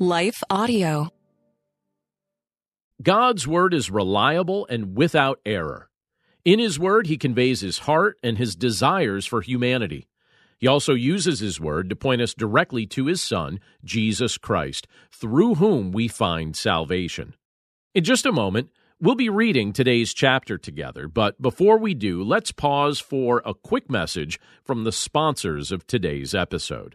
Life Audio. God's Word is reliable and without error. In His Word, He conveys His heart and His desires for humanity. He also uses His Word to point us directly to His Son, Jesus Christ, through whom we find salvation. In just a moment, we'll be reading today's chapter together, but before we do, let's pause for a quick message from the sponsors of today's episode.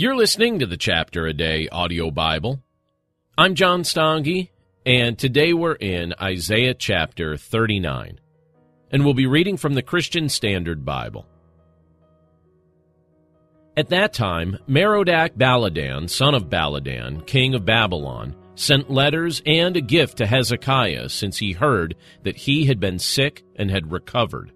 You're listening to the Chapter a Day audio Bible. I'm John Stange, and today we're in Isaiah chapter 39, and we'll be reading from the Christian Standard Bible. At that time, Merodach Baladan, son of Baladan, king of Babylon, sent letters and a gift to Hezekiah since he heard that he had been sick and had recovered.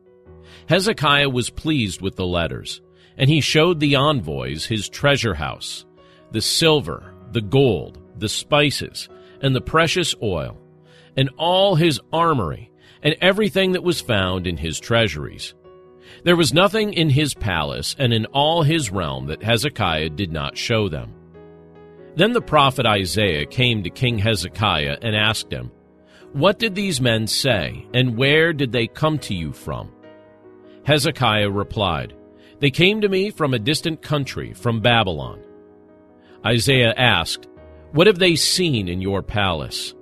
Hezekiah was pleased with the letters and he showed the envoys his treasure house, the silver, the gold, the spices, and the precious oil, and all his armory, and everything that was found in his treasuries. There was nothing in his palace and in all his realm that Hezekiah did not show them. Then the prophet Isaiah came to King Hezekiah and asked him, What did these men say, and where did they come to you from? Hezekiah replied, they came to me from a distant country, from Babylon. Isaiah asked, What have they seen in your palace?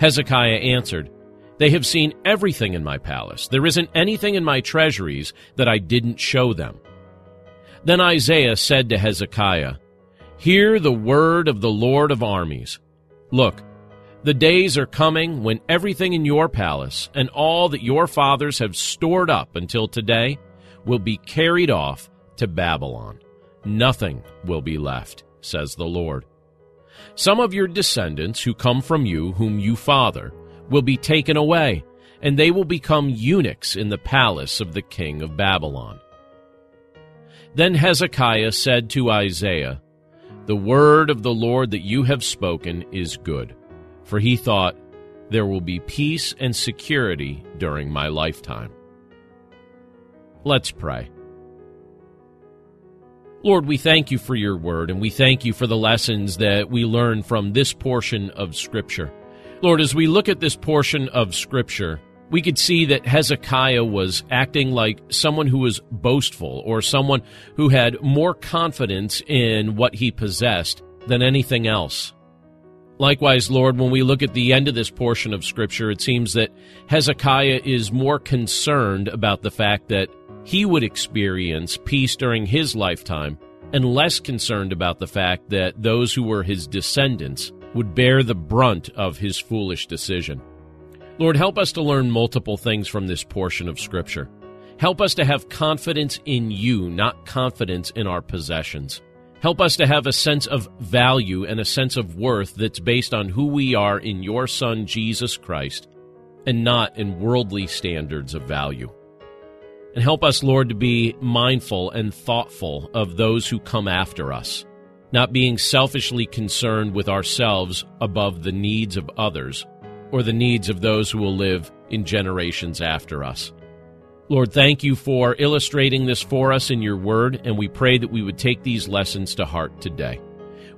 Hezekiah answered, They have seen everything in my palace. There isn't anything in my treasuries that I didn't show them. Then Isaiah said to Hezekiah, Hear the word of the Lord of armies. Look, the days are coming when everything in your palace and all that your fathers have stored up until today will be carried off to Babylon. Nothing will be left, says the Lord. Some of your descendants who come from you, whom you father, will be taken away, and they will become eunuchs in the palace of the king of Babylon. Then Hezekiah said to Isaiah, The word of the Lord that you have spoken is good. For he thought, There will be peace and security during my lifetime. Let's pray. Lord, we thank you for your word, and we thank you for the lessons that we learn from this portion of Scripture. Lord, as we look at this portion of Scripture, we could see that Hezekiah was acting like someone who was boastful or someone who had more confidence in what he possessed than anything else. Likewise, Lord, when we look at the end of this portion of Scripture, it seems that Hezekiah is more concerned about the fact that he would experience peace during his lifetime and less concerned about the fact that those who were his descendants would bear the brunt of his foolish decision. Lord, help us to learn multiple things from this portion of Scripture. Help us to have confidence in you, not confidence in our possessions. Help us to have a sense of value and a sense of worth that's based on who we are in your Son, Jesus Christ, and not in worldly standards of value. And help us, Lord, to be mindful and thoughtful of those who come after us, not being selfishly concerned with ourselves above the needs of others or the needs of those who will live in generations after us. Lord, thank you for illustrating this for us in your word, and we pray that we would take these lessons to heart today.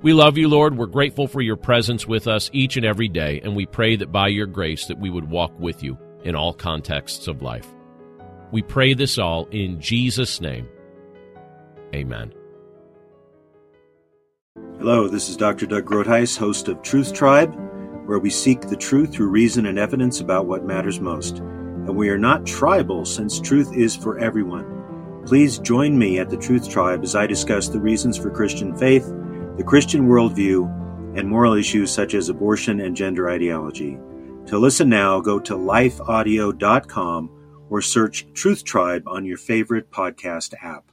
We love you, Lord. We're grateful for your presence with us each and every day, and we pray that by your grace that we would walk with you in all contexts of life. We pray this all in Jesus' name. Amen. Hello, this is Dr. Doug Groothuis, host of Truth Tribe, where we seek the truth through reason and evidence about what matters most. And we are not tribal, since truth is for everyone. Please join me at the Truth Tribe as I discuss the reasons for Christian faith, the Christian worldview, and moral issues such as abortion and gender ideology. To listen now, go to lifeaudio.com or search Truth Tribe on your favorite podcast app.